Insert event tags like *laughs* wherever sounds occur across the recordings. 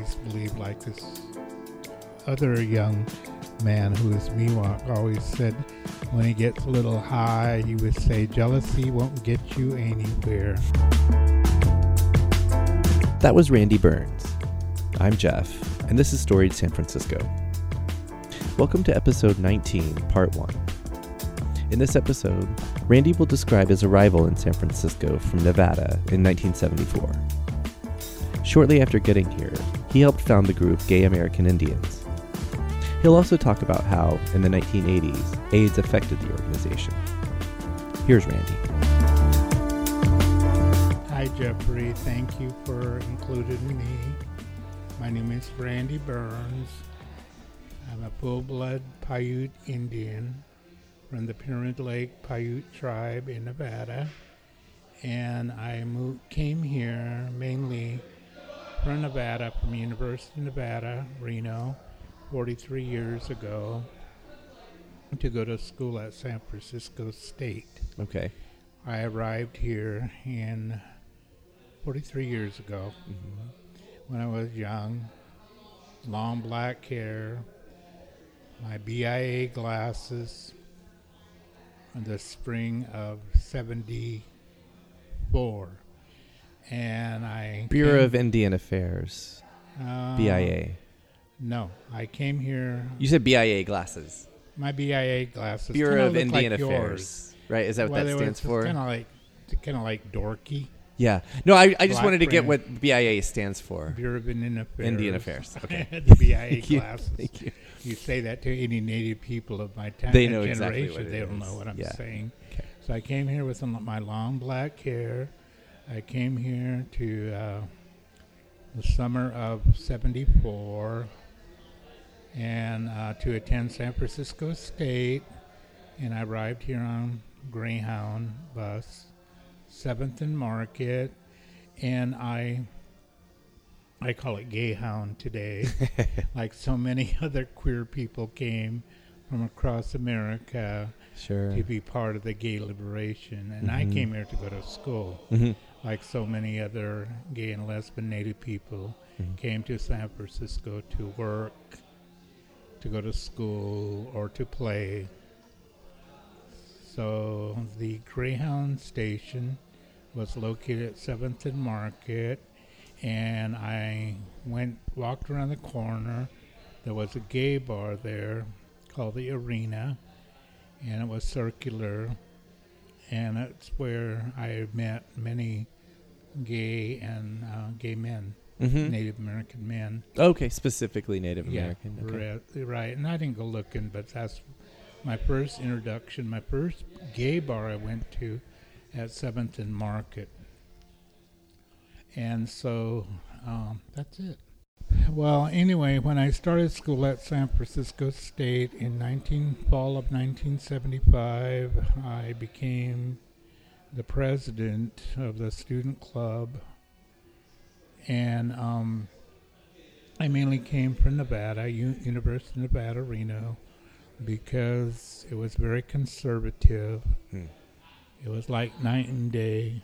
always believed, like this other young man who is Miwok always said, when he gets a little high, he would say, jealousy won't get you anywhere. That was Randy Burns. I'm Jeff, and this is Storied San Francisco. Welcome to episode 19, part 1. In this episode, Randy will describe his arrival in San Francisco from Nevada in 1974. Shortly after getting here, he helped found the group Gay American Indians. He'll also talk about how, in the 1980s, AIDS affected the organization. Here's Randy. Hi, Jeffrey. Thank you for including me. My name is Randy Burns. I'm a full blood Paiute Indian from the Pyramid Lake Paiute tribe in Nevada. And I moved, came here mainly from Nevada, from University of Nevada, Reno, 43 years ago, to go to school at San Francisco State. Okay. I arrived here in 43 years ago mm-hmm. when I was young, long black hair, my BIA glasses, in the spring of 74. And I. Bureau came- of Indian Affairs, uh, BIA. No, I came here. You said BIA glasses. My BIA glasses. Bureau of Indian like yours. Affairs. Right? Is that what Well, that stands for? Kind of like, kind of like dorky. Yeah. No, I, I just wanted to get what BIA stands for. Bureau of Indian Affairs. Indian Affairs. *laughs* Okay. the BIA Thank you. glasses. Thank you. You say that to any native people of my time They know generation, exactly what it they don't is. know what I'm Yeah. saying. Okay. So I came here with my long black hair. I came here to uh, the summer of '74 and uh, to attend San Francisco State. And I arrived here on Greyhound bus, Seventh and Market, and I I call it Gayhound today. *laughs* like so many *laughs* other queer people came from across America Sure. to be part of the gay liberation. And I Mhm. came here to go to school, hmm like so many other gay and lesbian native people Mhm. came to San Francisco to work, to go to school, or to play. So the Greyhound station was located at 7th and Market, and I went, walked around the corner. There was a gay bar there called the Arena, and it was circular, and that's where I met many gay and uh, gay men, hmm Native American men. Okay, specifically Native American. Yeah, Okay. right, right. And I didn't go looking, but that's my first introduction. My first gay bar I went to at Seventh and Market, and so um, that's it. Well, anyway, when I started school at San Francisco State in 19 fall of 1975, I became the president of the student club, and um, I mainly came from Nevada, U- University of Nevada, Reno, because it was very conservative. Hmm. It was like night and day.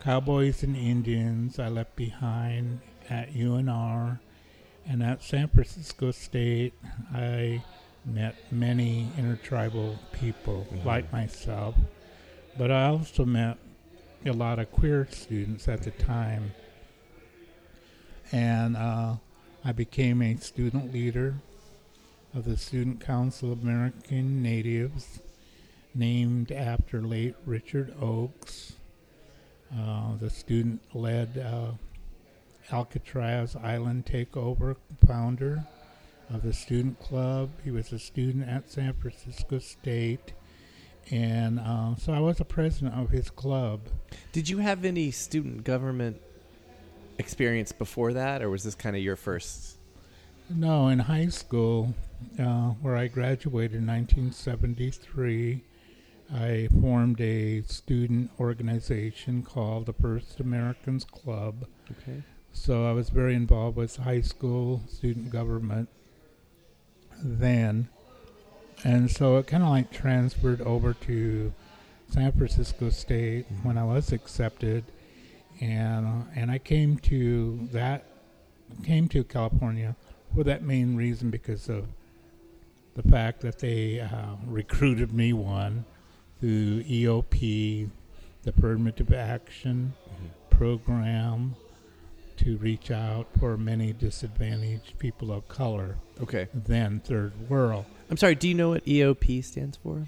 Cowboys and Indians I left behind at UNR, and at San Francisco State, I met many intertribal people Mhm. like myself, but I also met a lot of queer students at the time. And uh, I became a student leader of the Student Council of American Natives, named after late Richard Oakes. Uh, the student led uh, Alcatraz Island Takeover founder of the student club. He was a student at San Francisco State. And uh, so I was the president of his club. Did you have any student government experience before that, or was this kind of your first? No, in high school, uh, where I graduated in 1973, I formed a student organization called the First Americans Club. Okay. So I was very involved with high school student government then. And so it kind of like transferred over to San Francisco State when I was accepted. And, uh, and I came to that came to California for that main reason because of the fact that they uh, recruited me one through EOP, the Affirmative Action Program, to reach out for many disadvantaged people of color, Okay. then third world. I'm sorry. Do you know what EOP stands for?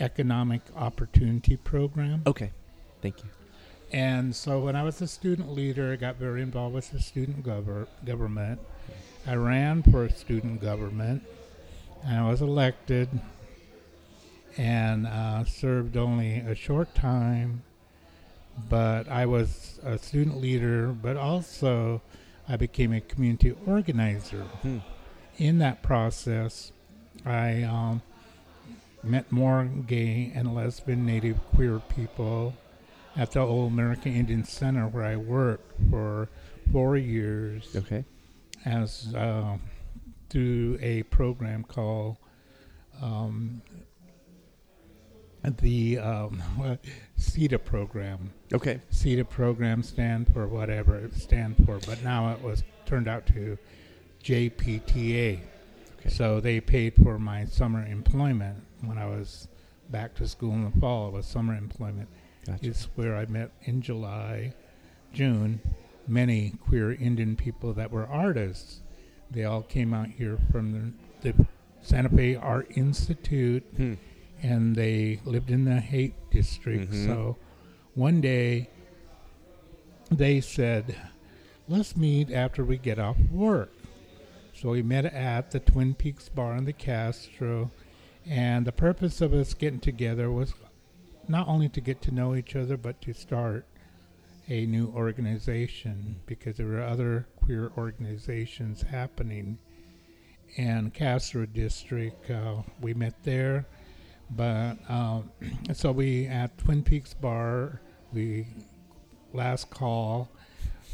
Economic Opportunity Program. Okay. Thank you. And so when I was a student leader, I got very involved with the student gover- government. I ran for student government, and I was elected and uh, served only a short time. But I was a student leader, but also I became a community organizer. Hmm. In that process, I um, met more gay and lesbian, native, queer people at the Old American Indian Center where I worked for four years Okay. as uh, through a program called um, the um, *laughs* CETA program. Okay. CETA program stand for whatever it stand for, but now it was turned out to JPTA. Okay. So they paid for my summer employment when I was back to school in the fall. It was summer employment. Gotcha. It's where I met in July, June, many queer Indian people that were artists. They all came out here from the, the Santa Fe Art Institute Hmm. And they lived in the Haight district. Mhm. So one day they said, let's meet after we get off work. So we met at the Twin Peaks Bar in the Castro, and the purpose of us getting together was not only to get to know each other, but to start a new organization because there were other queer organizations happening. And Castro District, uh, we met there, but um, *clears throat* so we at Twin Peaks Bar, we last call,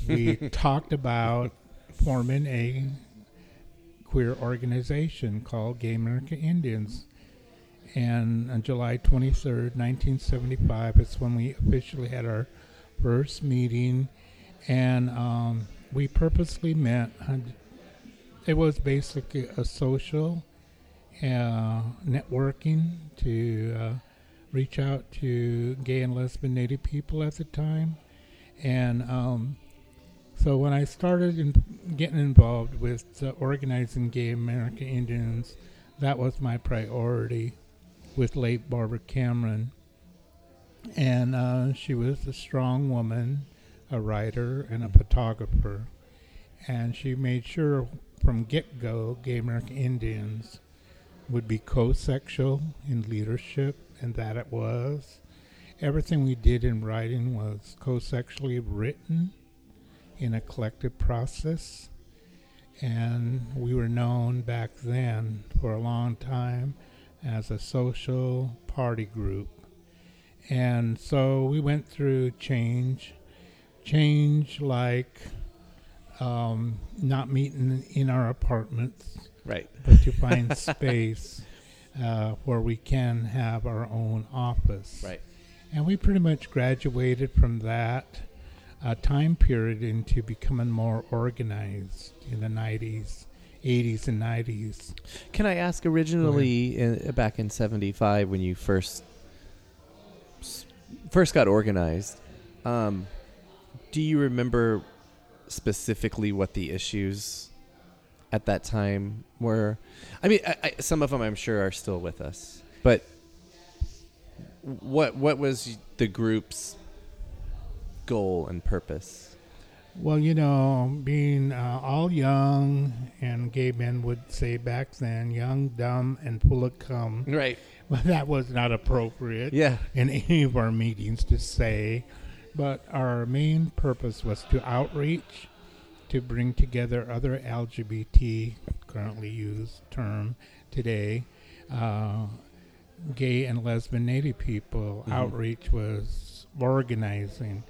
we *laughs* talked about forming a queer organization called Gay American Indians. And on July 23rd, 1975, it's when we officially had our first meeting. And um, we purposely met. It was basically a social uh, networking to uh, reach out to gay and lesbian native people at the time. And um, so when I started in getting involved with uh, organizing gay American Indians, that was my priority with late Barbara Cameron. And uh, she was a strong woman, a writer, and a photographer. And she made sure from get go, gay American Indians would be co sexual in leadership, and that it was. Everything we did in writing was co sexually written in a collective process. And we were known back then for a long time as a social party group. And so we went through change, change like um, not meeting in our apartments, Right. but to find *laughs* space uh, where we can have our own office. Right. And we pretty much graduated from that uh, time period into becoming more organized in the 90s, 80s, and 90s. Can I ask originally in, back in 75 when you first first got organized um, do you remember specifically what the issues at that time were I mean I, I, some of them I'm sure are still with us but what what was the group's goal and purpose Well, you know, being uh, all young, and gay men would say back then, young, dumb, and full of cum. right *laughs* Well, that was not appropriate yeah in *laughs* any of our meetings to say. But our main purpose was to outreach, to bring together other LGBT, currently used term today, uh, gay and lesbian native people. Mhm. Outreach was organizing,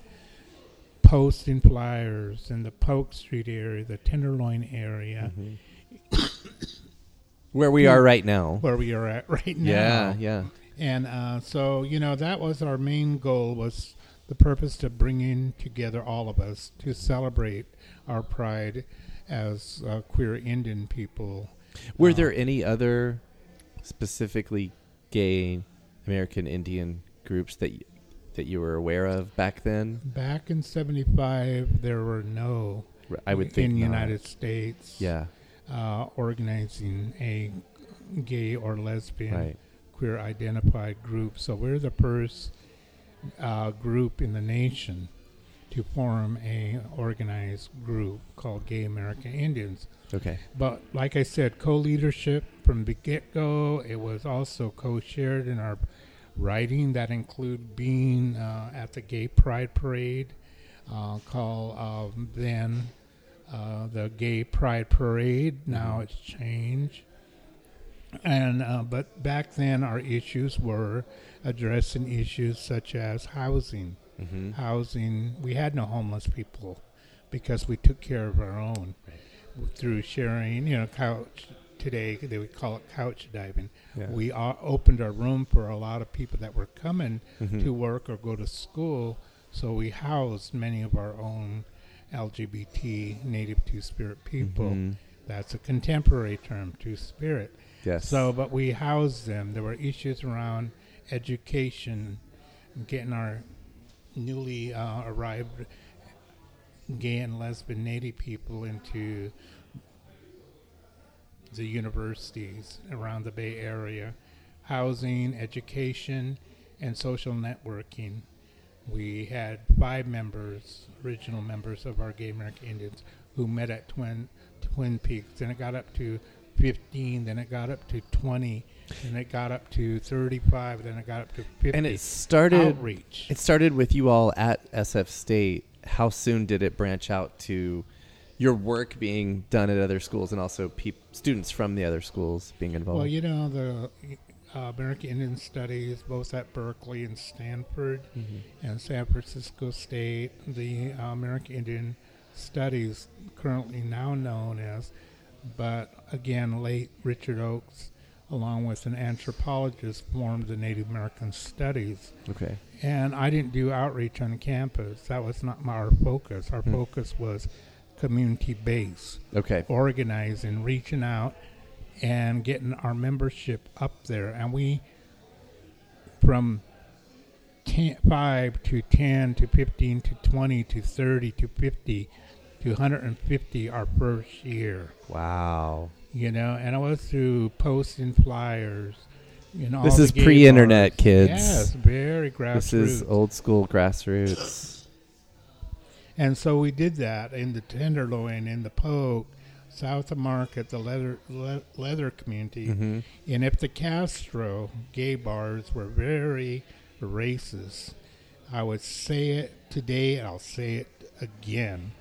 posting flyers in the Polk Street area, the Tenderloin area, Mhm. *coughs* where we are right now where we are at right now. yeah yeah And uh, so, you know, that was our main goal was the purpose of bringing together all of us to celebrate our pride as uh, queer Indian people. Were Uh, there any other specifically gay American Indian groups that y- that you were aware of back then? Back in '75, there were no I would think in the. United States Yeah, uh, organizing a gay or lesbian right. queer identified group. So we're the first uh, group in the nation to form a organized group called Gay American Indians. Okay. But like I said, co-leadership from the get-go. It was also co-shared in our writing that include being uh, at the Gay Pride Parade, uh, called um, then uh, the Gay Pride Parade. Now Mhm. it's changed. And uh, but back then our issues were addressing issues such as housing Mm-hmm. housing. We had no homeless people because we took care of our own through sharing. You know, couch today they would call it couch diving. Yeah. We uh, opened our room for a lot of people that were coming Mhm. to work or go to school, so we housed many of our own LGBT Native Two Spirit people. Mhm. That's a contemporary term, Two Spirit. Yes. So, but we housed them. There were issues around education, getting our newly uh, arrived gay and lesbian native people into the universities around the Bay Area, housing, education, and social networking. We had five members, original members of our Gay American Indians, who met at Twin Twin Peaks. Then it got up to 15. Then it got up to 20. Then it got up to 35. Then it got up to 50. and it started. outreach. It started with you all at SF State. How soon did it branch out to your work being done at other schools and also peop- students from the other schools being involved? Well, you know, the uh, American Indian Studies, both at Berkeley and Stanford Mhm. and San Francisco State, the uh, American Indian Studies, currently now known as, but again, late Richard Oakes, along with an anthropologist, formed the Native American Studies. Okay. And I didn't do outreach on campus. That was not my, our focus. Our Hmm. focus was community based Okay. organizing, reaching out, and getting our membership up there. And we, from 10, 5 to 10 to 15 to 20 to 30 to 50 to 150 our first year, Wow. you know, and I was through posting flyers. You know, This is pre-internet, bars. kids. Yes, very grassroots. This is old school grassroots. And so we did that in the Tenderloin, in the Polk, south of Market, the leather le- leather community. hmm And if the Castro gay bars were very racist, I would say it today, and I'll say it again.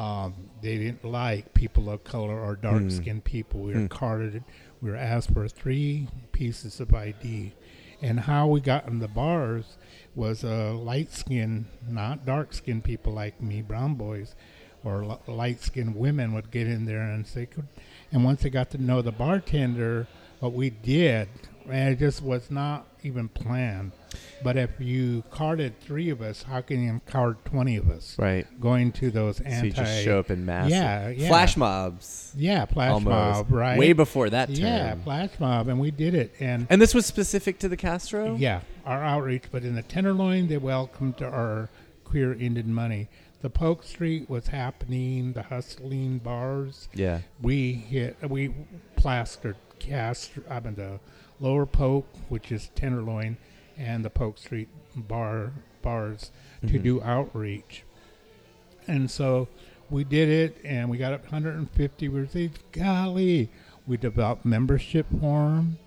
Um, they didn't like people of color or dark skinned people. We were Hmm. carded, we were asked for three pieces of ID. And how we got in the bars was uh, light skinned, not dark skinned people like me, brown boys, or l- light skinned women would get in there and say, "Could-" and once they got to know the bartender, what we did, and it just was not even planned. But if you carded three of us, how can you card 20 of us Right. going to those so anti. you just show up in mass. Yeah, yeah. Flash mobs. Yeah, flash almost. mob, right? Way before that term. Yeah, flash mob, and we did it. And And this was specific to the Castro? yeah, our outreach. But in the Tenderloin, they welcomed our queer Indian money. The Polk Street was happening. The hustling bars. Yeah. We hit. We plastered cast. I mean the Lower Polk, which is Tenderloin, and the Polk Street bar bars to Mhm. do outreach. And so we did it, and we got up 150. We were saying, golly, we developed membership form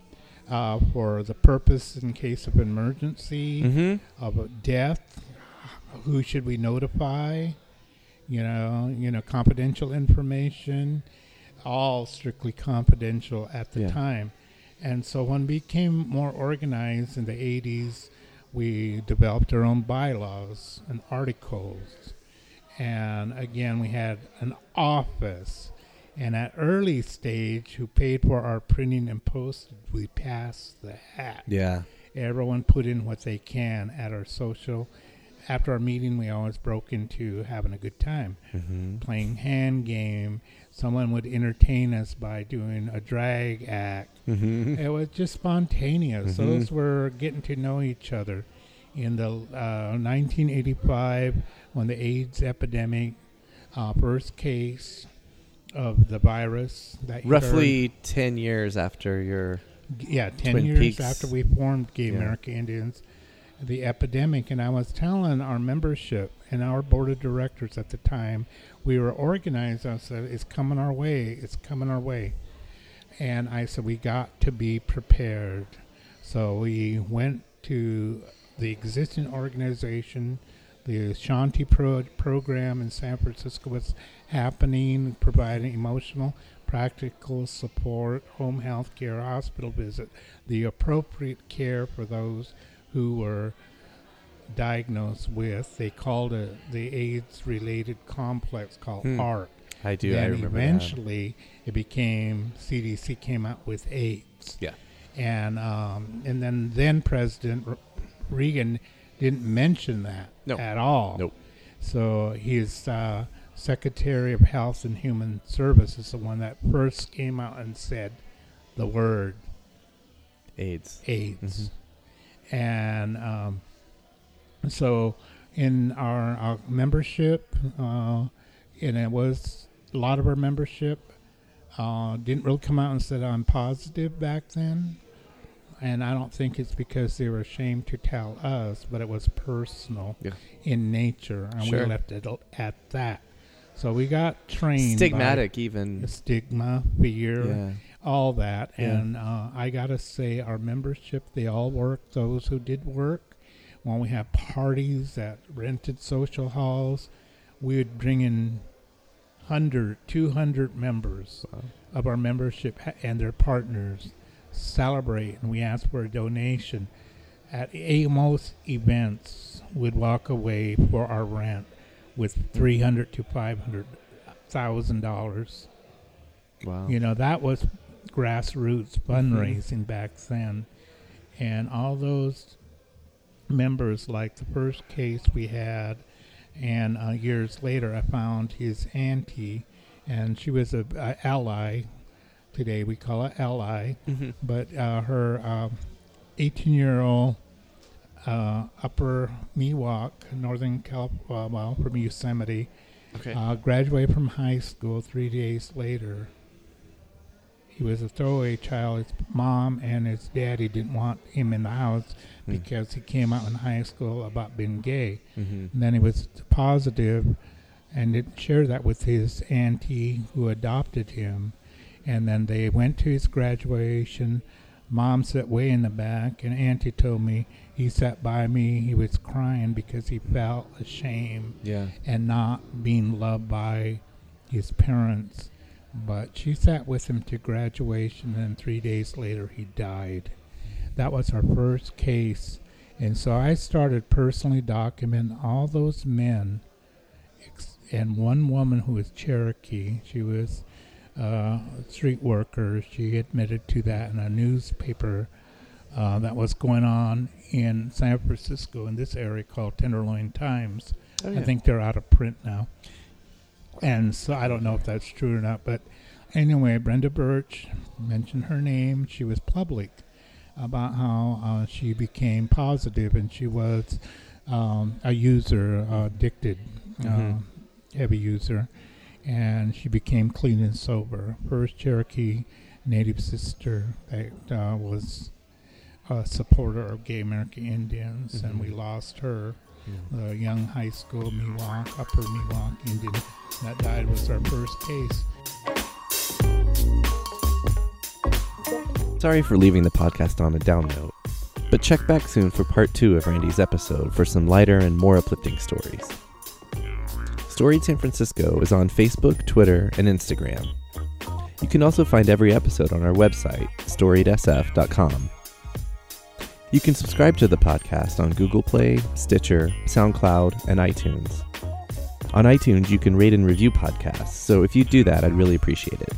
uh, for the purpose in case of emergency Mm-hmm. of a death. Who should we notify? You know, you know, confidential information, all strictly confidential at the Yeah. time. And so when we became more organized in the 80s, we developed our own bylaws and articles. And again, we had an office. And at early stage, who paid for our printing and postage, we passed the hat Yeah. everyone put in what they can at our social after our meeting, we always broke into having a good time, Mm-hmm. playing hand game. Someone would entertain us by doing a drag act. Mm-hmm. It was just spontaneous. Mhm. Those were getting to know each other. In the uh, 1985, when the AIDS epidemic, uh, first case of the virus that Roughly ten years after your. yeah, 10 Twin years Peaks. after we formed Gay Yeah. America Indians, the epidemic, and I was telling our membership and our board of directors at the time, we were organized. I said, "It's coming our way. It's coming our way," and I said, "We got to be prepared." So we went to the existing organization. The Shanti pro- program in San Francisco was happening, providing emotional, practical support, home health care, hospital visit, the appropriate care for those who were diagnosed with. They called it the AIDS-related complex called Hmm. ARC. I do. I remember eventually it became CDC came out with AIDS. Yeah. And um, and then then President R- Reagan didn't mention that No. at all. Nope. So his uh, Secretary of Health and Human Services is the one that first came out and said the word that. AIDS. AIDS. Mhm. And um, so in our, our membership, uh, and it was a lot of our membership uh, didn't really come out and said I'm positive back then. And I don't think it's because they were ashamed to tell us, but it was personal Yeah. in nature, and Sure. we left it at that. So we got trained. Stigmatic, even. stigma, fear, Yeah. all that. Yeah. And uh, I got to say, our membership, they all worked, those who did work. When we had parties at rented social halls, we would bring in 100, 200 members Wow. of our membership and their partners celebrate, and we ask for a donation. At a most events, we'd walk away for our rent with 300 to 500 thousand dollars. Wow. You know, that was grassroots Mm-hmm. fundraising back then. And all those members, like the first case we had, and uh, years later, I found his auntie, and she was a, a ally. Today we call her ally, Mhm. but uh, her 18 year old uh, Upper Miwok, Northern California, well, from Yosemite, Okay. uh, graduated from high school three days later. He was a throwaway child. His mom and his daddy didn't want him in the house Hmm. because he came out in high school about being gay. Mhm. And then he was positive and didn't share that with his auntie who adopted him. And then they went to his graduation. Mom sat way in the back, and auntie told me he sat by me. He was crying because he felt ashamed Yeah. and not being loved by his parents. But she sat with him to graduation, and three days later, he died. That was our first case. And so I started personally documenting all those men ex- and one woman who was Cherokee. She was uh, a street worker. She admitted to that in a newspaper uh, that was going on in San Francisco in this area called Tenderloin Times. Oh, I think they're out of print now. And so I don't know if that's true or not. But anyway, Brenda Birch mentioned her name. She was public about how uh, she became positive and she was um, a user, uh, addicted, uh, Mhm. heavy user. And she became clean and sober. First Cherokee Native sister that uh, was a supporter of gay American Indians, and we Mhm. lost her. The young high school Miwok, Upper Miwok Indian that died was our first case. Sorry for leaving the podcast on a down note, but check back soon for part two of Randy's episode for some lighter and more uplifting stories. Storied San Francisco is on Facebook, Twitter, and Instagram. You can also find every episode on our website, storiedsf.com. You can subscribe to the podcast on Google Play, Stitcher, SoundCloud, and iTunes. On iTunes, you can rate and review podcasts, so if you do that, I'd really appreciate it.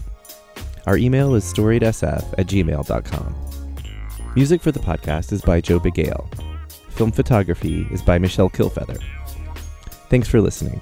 Our email is storiedsf at gmail.com. Music for the podcast is by Joe Bigale. Film photography is by Michelle Kilfeather. Thanks for listening.